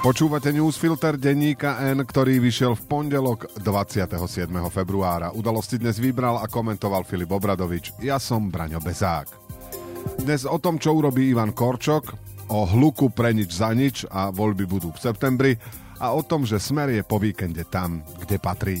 Počúvate newsfilter denníka N, ktorý vyšiel v pondelok 27. februára. Udalosti dnes vybral a komentoval Filip Obradovič. Ja som Braňo Bezák. Dnes o tom, čo urobí Ivan Korčok, o hluku pre nič za nič a voľby budú v septembri a o tom, že Smer je po víkende tam, kde patrí.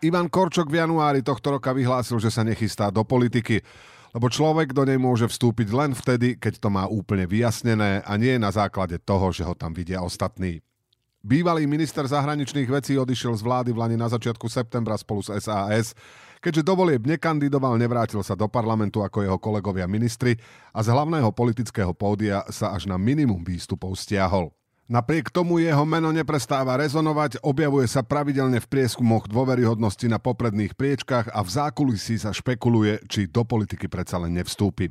Ivan Korčok v januári tohto roka vyhlásil, že sa nechystá do politiky, lebo človek do nej môže vstúpiť len vtedy, keď to má úplne vyjasnené a nie na základe toho, že ho tam vidia ostatní. Bývalý minister zahraničných vecí odišiel z vlády v Lani na začiatku septembra spolu s SAS, keďže dovolieb nekandidoval, nevrátil sa do parlamentu ako jeho kolegovia ministri a z hlavného politického pódia sa až na minimum výstupov stiahol. Napriek tomu jeho meno neprestáva rezonovať, objavuje sa pravidelne v prieskumoch dôveryhodnosti na popredných priečkách a v zákulisí sa špekuluje, či do politiky predsa len nevstúpi.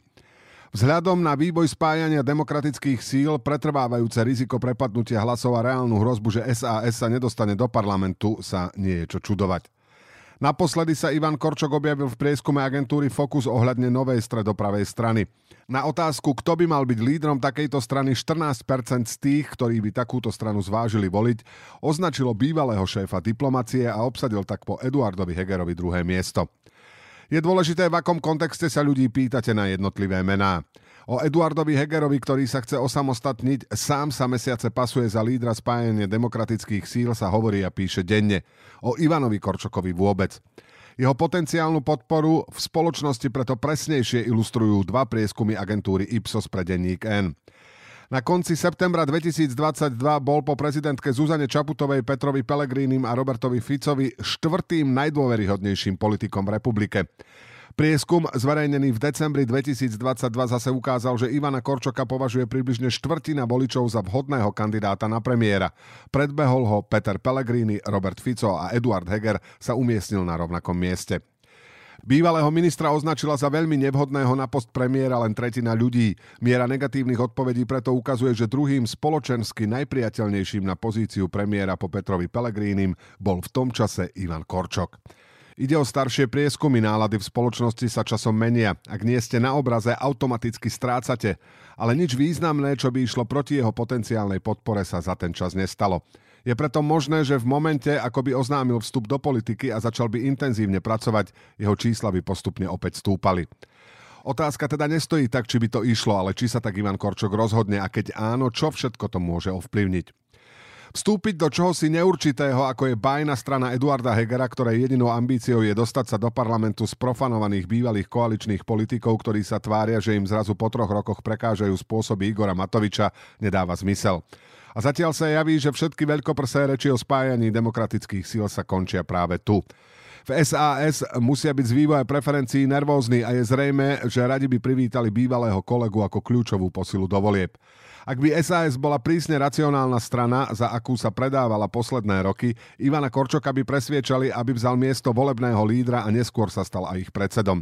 Vzhľadom na výboj spájania demokratických síl, pretrvávajúce riziko prepadnutia hlasov a reálnu hrozbu, že SAS sa nedostane do parlamentu, sa nie je čo čudovať. Naposledy sa Ivan Korčok objavil v prieskume agentúry Focus ohľadne novej stredopravej strany. Na otázku, kto by mal byť lídrom takejto strany, 14% z tých, ktorí by takúto stranu zvážili voliť, označilo bývalého šéfa diplomacie a obsadil tak po Eduardovi Hegerovi druhé miesto. Je dôležité, v akom kontexte sa ľudí pýtate na jednotlivé mená. O Eduardovi Hegerovi, ktorý sa chce osamostatniť, sám sa mesiace pasuje za lídra spájania demokratických síl, sa hovorí a píše denne. O Ivanovi Korčokovi vôbec. Jeho potenciálnu podporu v spoločnosti preto presnejšie ilustrujú dva prieskumy agentúry Ipsos pre denník N. Na konci septembra 2022 bol po prezidentke Zuzane Čaputovej, Petrovi Pelegrínim a Robertovi Ficovi štvrtým najdôveryhodnejším politikom v republike. Prieskum zverejnený v decembri 2022 zase ukázal, že Ivana Korčoka považuje približne štvrtina voličov za vhodného kandidáta na premiéra. Predbehol ho Peter Pellegrini, Robert Fico a Eduard Heger sa umiestnil na rovnakom mieste. Bývalého ministra označila za veľmi nevhodného na post premiéra len tretina ľudí. Miera negatívnych odpovedí preto ukazuje, že druhým spoločensky najpriateľnejším na pozíciu premiéra po Petrovi Pelegrínim bol v tom čase Ivan Korčok. Ide o staršie prieskumy, nálady v spoločnosti sa časom menia. Ak nie ste na obraze, automaticky strácate. Ale nič významné, čo by išlo proti jeho potenciálnej podpore, sa za ten čas nestalo. Je preto možné, že v momente, ako by oznámil vstup do politiky a začal by intenzívne pracovať, jeho čísla by postupne opäť stúpali. Otázka teda nestojí tak, či by to išlo, ale či sa tak Ivan Korčok rozhodne a keď áno, čo všetko to môže ovplyvniť. Vstúpiť do čohosi neurčitého, ako je bajná strana Eduarda Hegera, ktorej jedinou ambíciou je dostať sa do parlamentu z profanovaných bývalých koaličných politikov, ktorí sa tvária, že im zrazu po troch rokoch prekážajú spôsoby Igora Matoviča, nedáva zmysel. A zatiaľ sa javí, že všetky veľkoprsé reči o spájaní demokratických síl sa končia práve tu. V SAS musia byť z vývoja preferencií nervózni a je zrejme, že radi by privítali bývalého kolegu ako kľúčovú posilu do volieb. Ak by SAS bola prísne racionálna strana, za akú sa predávala posledné roky, Ivana Korčoka by presviečali, aby vzal miesto volebného lídra a neskôr sa stal aj ich predsedom.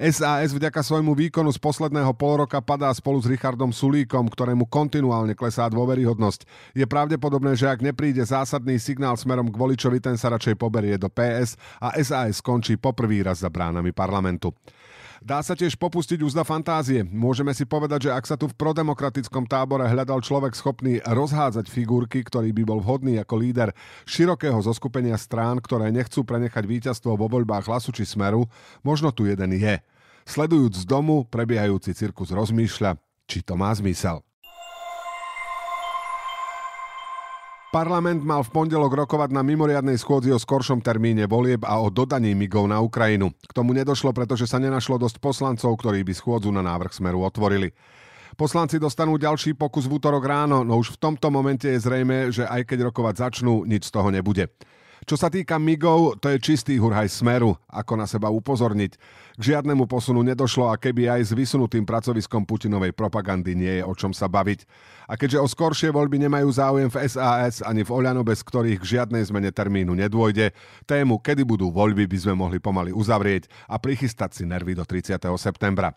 SAS vďaka svojmu výkonu z posledného pol roka padá spolu s Richardom Sulíkom, ktorému kontinuálne klesá dôveryhodnosť. Je pravdepodobné, že ak nepríde zásadný signál smerom k voličovi, ten sa radšej poberie do PS a SAS skončí poprvý raz za bránami parlamentu. Dá sa tiež popustiť úzda fantázie. Môžeme si povedať, že ak sa tu v prodemokratickom tábore hľadal človek schopný rozhádzať figurky, ktorý by bol vhodný ako líder širokého zoskupenia strán, ktoré nechcú prenechať víťazstvo vo voľbách hlasu či smeru, možno tu jeden je. Sledujúc z domu, prebiehajúci cirkus rozmýšľa, či to má zmysel. Parlament mal v pondelok rokovať na mimoriadnej schôdzi o skoršom termíne volieb a o dodaní migov na Ukrajinu. K tomu nedošlo, pretože sa nenašlo dosť poslancov, ktorí by schôdzu na návrh smeru otvorili. Poslanci dostanú ďalší pokus v útorok ráno, no už v tomto momente je zrejme, že aj keď rokovať začnú, nič z toho nebude. Čo sa týka migov, to je čistý hurhaj smeru, ako na seba upozorniť. K žiadnemu posunu nedošlo a keby aj s vysunutým pracoviskom Putinovej propagandy nie je o čom sa baviť. A keďže o skoršie voľby nemajú záujem v SAS ani v Oľano, bez ktorých k žiadnej zmene termínu nedôjde, tému, kedy budú voľby, by sme mohli pomaly uzavrieť a prichystať si nervy do 30. septembra.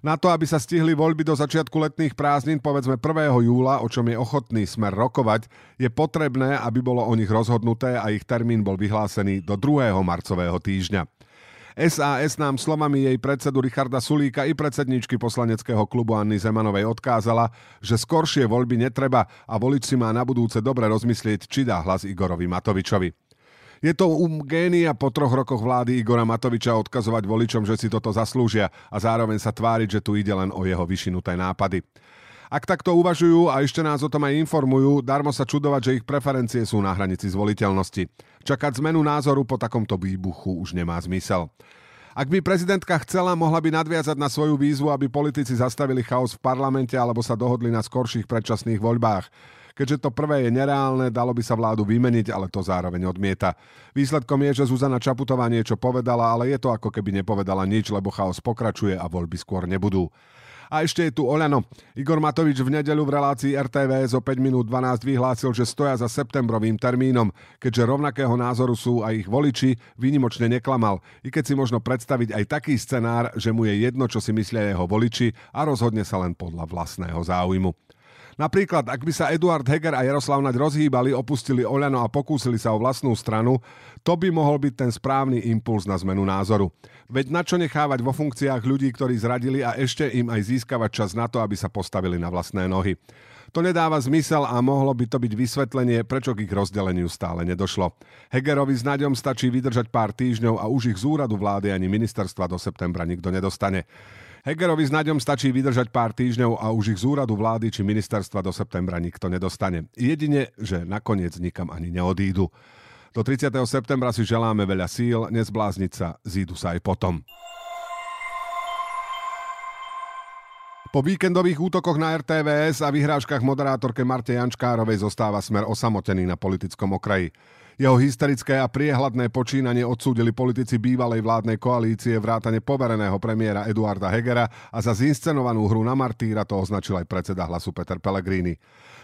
Na to, aby sa stihli voľby do začiatku letných prázdnin, povedzme 1. júla, o čom je ochotný smer rokovať, je potrebné, aby bolo o nich rozhodnuté a ich termín bol vyhlásený do 2. marcového týždňa. SAS nám slovami jej predsedu Richarda Sulíka i predsedničky poslaneckého klubu Anny Zemanovej odkázala, že skoršie voľby netreba a volič si má na budúce dobre rozmyslieť, či dá hlas Igorovi Matovičovi. Je to um génia po troch rokoch vlády Igora Matoviča odkazovať voličom, že si toto zaslúžia a zároveň sa tváriť, že tu ide len o jeho vyšinuté nápady. Ak takto uvažujú a ešte nás o tom aj informujú, darmo sa čudovať, že ich preferencie sú na hranici zvoliteľnosti. Čakať zmenu názoru po takomto výbuchu už nemá zmysel. Ak by prezidentka chcela, mohla by nadviazať na svoju výzvu, aby politici zastavili chaos v parlamente alebo sa dohodli na skorších predčasných voľbách. Keďže to prvé je nereálne, dalo by sa vládu vymeniť, ale to zároveň odmieta. Výsledkom je, že Zuzana Čaputová niečo povedala, ale je to ako keby nepovedala nič, lebo chaos pokračuje a voľby skôr nebudú. A ešte je tu Oľano. Igor Matovič v nedeľu v relácii RTV zo 5 minút 12 vyhlásil, že stoja za septembrovým termínom, keďže rovnakého názoru sú aj ich voliči, výnimočne neklamal. I keď si možno predstaviť aj taký scenár, že mu je jedno, čo si myslia jeho voliči a rozhodne sa len podľa vlastného záujmu. Napríklad, ak by sa Eduard Heger a Jaroslav Naď rozhýbali, opustili Oľano a pokúsili sa o vlastnú stranu, to by mohol byť ten správny impuls na zmenu názoru. Veď na čo nechávať vo funkciách ľudí, ktorí zradili a ešte im aj získavať čas na to, aby sa postavili na vlastné nohy. To nedáva zmysel a mohlo by to byť vysvetlenie, prečo k ich rozdeleniu stále nedošlo. Hegerovi s Naďom stačí vydržať pár týždňov a už ich z úradu vlády ani ministerstva do septembra nikto nedostane. Hegerovi s Naďom stačí vydržať pár týždňov a už ich z úradu vlády či ministerstva do septembra nikto nedostane. Jedine, že nakoniec nikam ani neodídu. Do 30. septembra si želáme veľa síl, nezblázniť sa, zídu sa aj potom. Po víkendových útokoch na RTVS a vyhrážkach moderátorke Marte Jančkárovej zostáva smer osamotený na politickom okraji. Jeho hysterické a priehľadné počínanie odsúdili politici bývalej vládnej koalície vrátane povereného premiéra Eduarda Hegera a za zinscenovanú hru na Martýra to označil aj predseda hlasu Peter Pellegrini.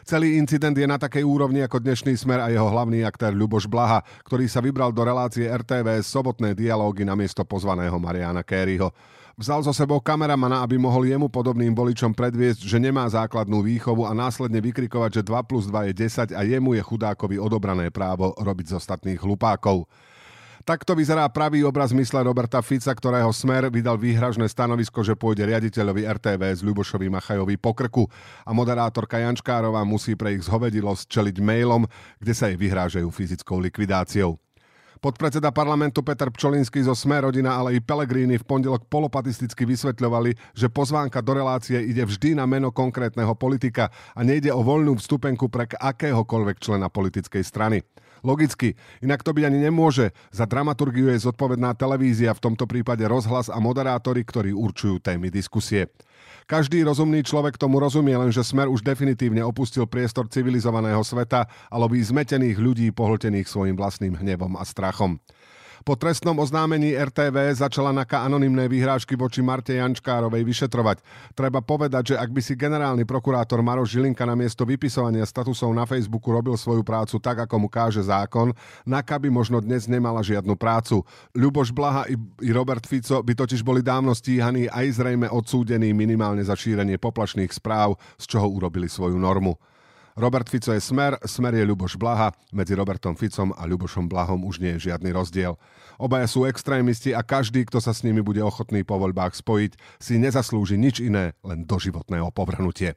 Celý incident je na takej úrovni ako dnešný smer a jeho hlavný aktér Ľuboš Blaha, ktorý sa vybral do relácie RTV sobotné dialógy na miesto pozvaného Mariana Kéryho. Vzal so sebou kameramana, aby mohol jemu podobným voličom predviesť, že nemá základnú výchovu a následne vykrikovať, že 2 plus 2 je 10 a jemu je chudákovi odobrané právo robiť z ostatných hlupákov. Takto vyzerá pravý obraz mysle Roberta Fica, ktorého smer vydal výhražné stanovisko, že pôjde riaditeľovi RTV z Ľubošovi Machajovi po krku a moderátorka Jančkárová musí pre ich zhovedilosť čeliť mailom, kde sa jej vyhrážajú fyzickou likvidáciou. Podpredseda parlamentu Peter Pčolinský zo Sme rodina, ale i Pelegrini v pondelok polopatisticky vysvetľovali, že pozvánka do relácie ide vždy na meno konkrétneho politika a nejde o voľnú vstupenku pre akéhokoľvek člena politickej strany. Logicky, inak to byť ani nemôže. Za dramaturgiu je zodpovedná televízia, v tomto prípade rozhlas a moderátori, ktorí určujú témy diskusie. Každý rozumný človek tomu rozumie, lenže Smer už definitívne opustil priestor civilizovaného sveta a lobí zmetených ľudí pohltených svojim vlastným hnevom a strachom. Po trestnom oznámení RTV začala NAKA anonimné vyhrážky voči Marte Jančkárovej vyšetrovať. Treba povedať, že ak by si generálny prokurátor Maroš Žilinka na miesto vypisovania statusov na Facebooku robil svoju prácu tak, ako mu káže zákon, NAKA by možno dnes nemala žiadnu prácu. Ľuboš Blaha i Robert Fico by totiž boli dávno stíhaní aj zrejme odsúdení minimálne za šírenie poplašných správ, z čoho urobili svoju normu. Robert Fico je smer, smer je Ľuboš Blaha, medzi Robertom Ficom a Ľubošom Blahom už nie je žiadny rozdiel. Obaja sú extrémisti a každý, kto sa s nimi bude ochotný po voľbách spojiť, si nezaslúži nič iné, len doživotné opovrhnutie.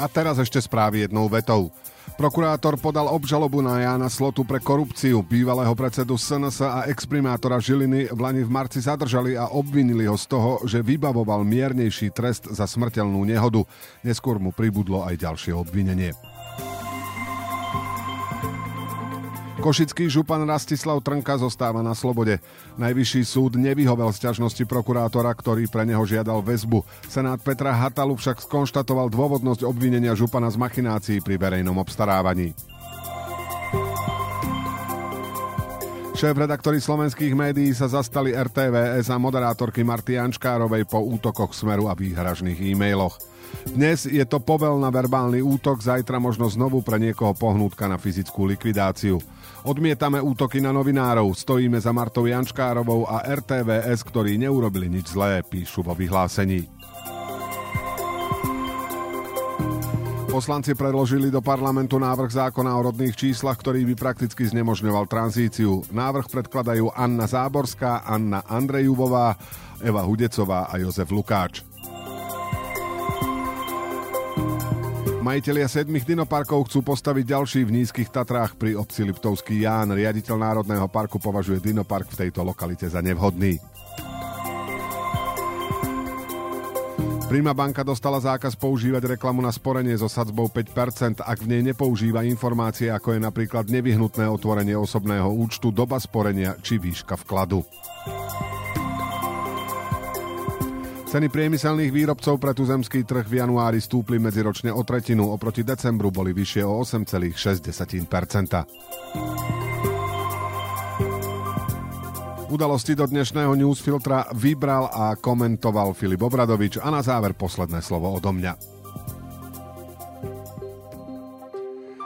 A teraz ešte správy jednou vetou. Prokurátor podal obžalobu na Jána Slotu pre korupciu. Bývalého predsedu SNS a exprimátora Žiliny v Lani v marci zadržali a obvinili ho z toho, že vybavoval miernejší trest za smrteľnú nehodu. Neskôr mu pribudlo aj ďalšie obvinenie. Košický župan Rastislav Trnka zostáva na slobode. Najvyšší súd nevyhovel sťažnosti prokurátora, ktorý pre neho žiadal väzbu. Senát Petra Hatalu však skonštatoval dôvodnosť obvinenia župana z machinácií pri verejnom obstarávaní. Šéf-redaktori slovenských médií sa zastali RTVS a moderátorky Marty Jančkárovej po útokoch Smeru a výhražných e-mailoch. Dnes je to povel na verbálny útok, zajtra možno znovu pre niekoho pohnútka na fyzickú likvidáciu. Odmietame útoky na novinárov, stojíme za Martou Jančkárovou a RTVS, ktorí neurobili nič zlé, píšu vo vyhlásení. Poslanci predložili do parlamentu návrh zákona o rodných číslach, ktorý by prakticky znemožňoval tranzíciu. Návrh predkladajú Anna Záborská, Anna Andrejúvová, Eva Hudecová a Jozef Lukáč. Majitelia sedmých dinoparkov chcú postaviť ďalší v nízkych Tatrách pri obci Liptovský Ján. Riaditeľ Národného parku považuje dinopark v tejto lokalite za nevhodný. Prima banka dostala zákaz používať reklamu na sporenie so sadzbou 5%, ak v nej nepoužíva informácie, ako je napríklad nevyhnutné otvorenie osobného účtu, doba sporenia či výška vkladu. Ceny priemyselných výrobcov pre tuzemský trh v januári stúpli medziročne o tretinu, oproti decembru boli vyššie o 8,6 Udalosti do dnešného newsfiltra vybral a komentoval Filip Obradovič. A na záver posledné slovo odo mňa.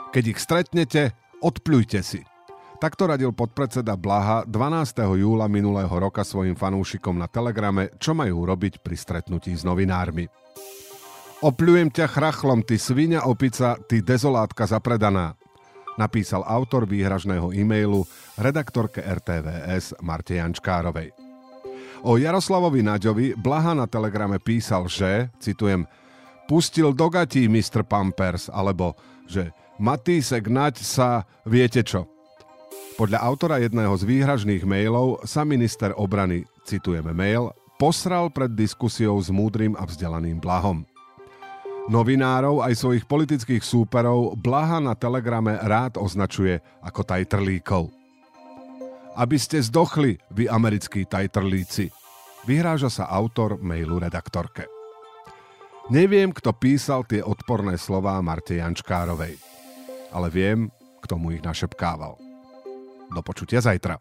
Keď ich stretnete, odpľujte si – Takto radil podpredseda Blaha 12. júla minulého roka svojim fanúšikom na Telegrame, čo majú robiť pri stretnutí s novinármi. Opľujem ťa chrachlom, ty svinia opica, ty dezolátka zapredaná, napísal autor výhražného e-mailu redaktorke RTVS Marte Jančkárovej. O Jaroslavovi Naďovi Blaha na Telegrame písal, že, citujem, pustil do gatí Mr. Pampers, alebo že Matýsek Naď sa, viete čo, podľa autora jedného z výhražných mailov sa minister obrany, citujeme mail, posral pred diskusiou s múdrym a vzdelaným blahom. Novinárov aj svojich politických súperov Blaha na telegrame rád označuje ako tajtrlíkov. Aby ste zdochli, vy americkí tajtrlíci, vyhráža sa autor mailu redaktorke. Neviem, kto písal tie odporné slová Marte Jančkárovej, ale viem, kto mu ich našepkával. Do počutia zajtra.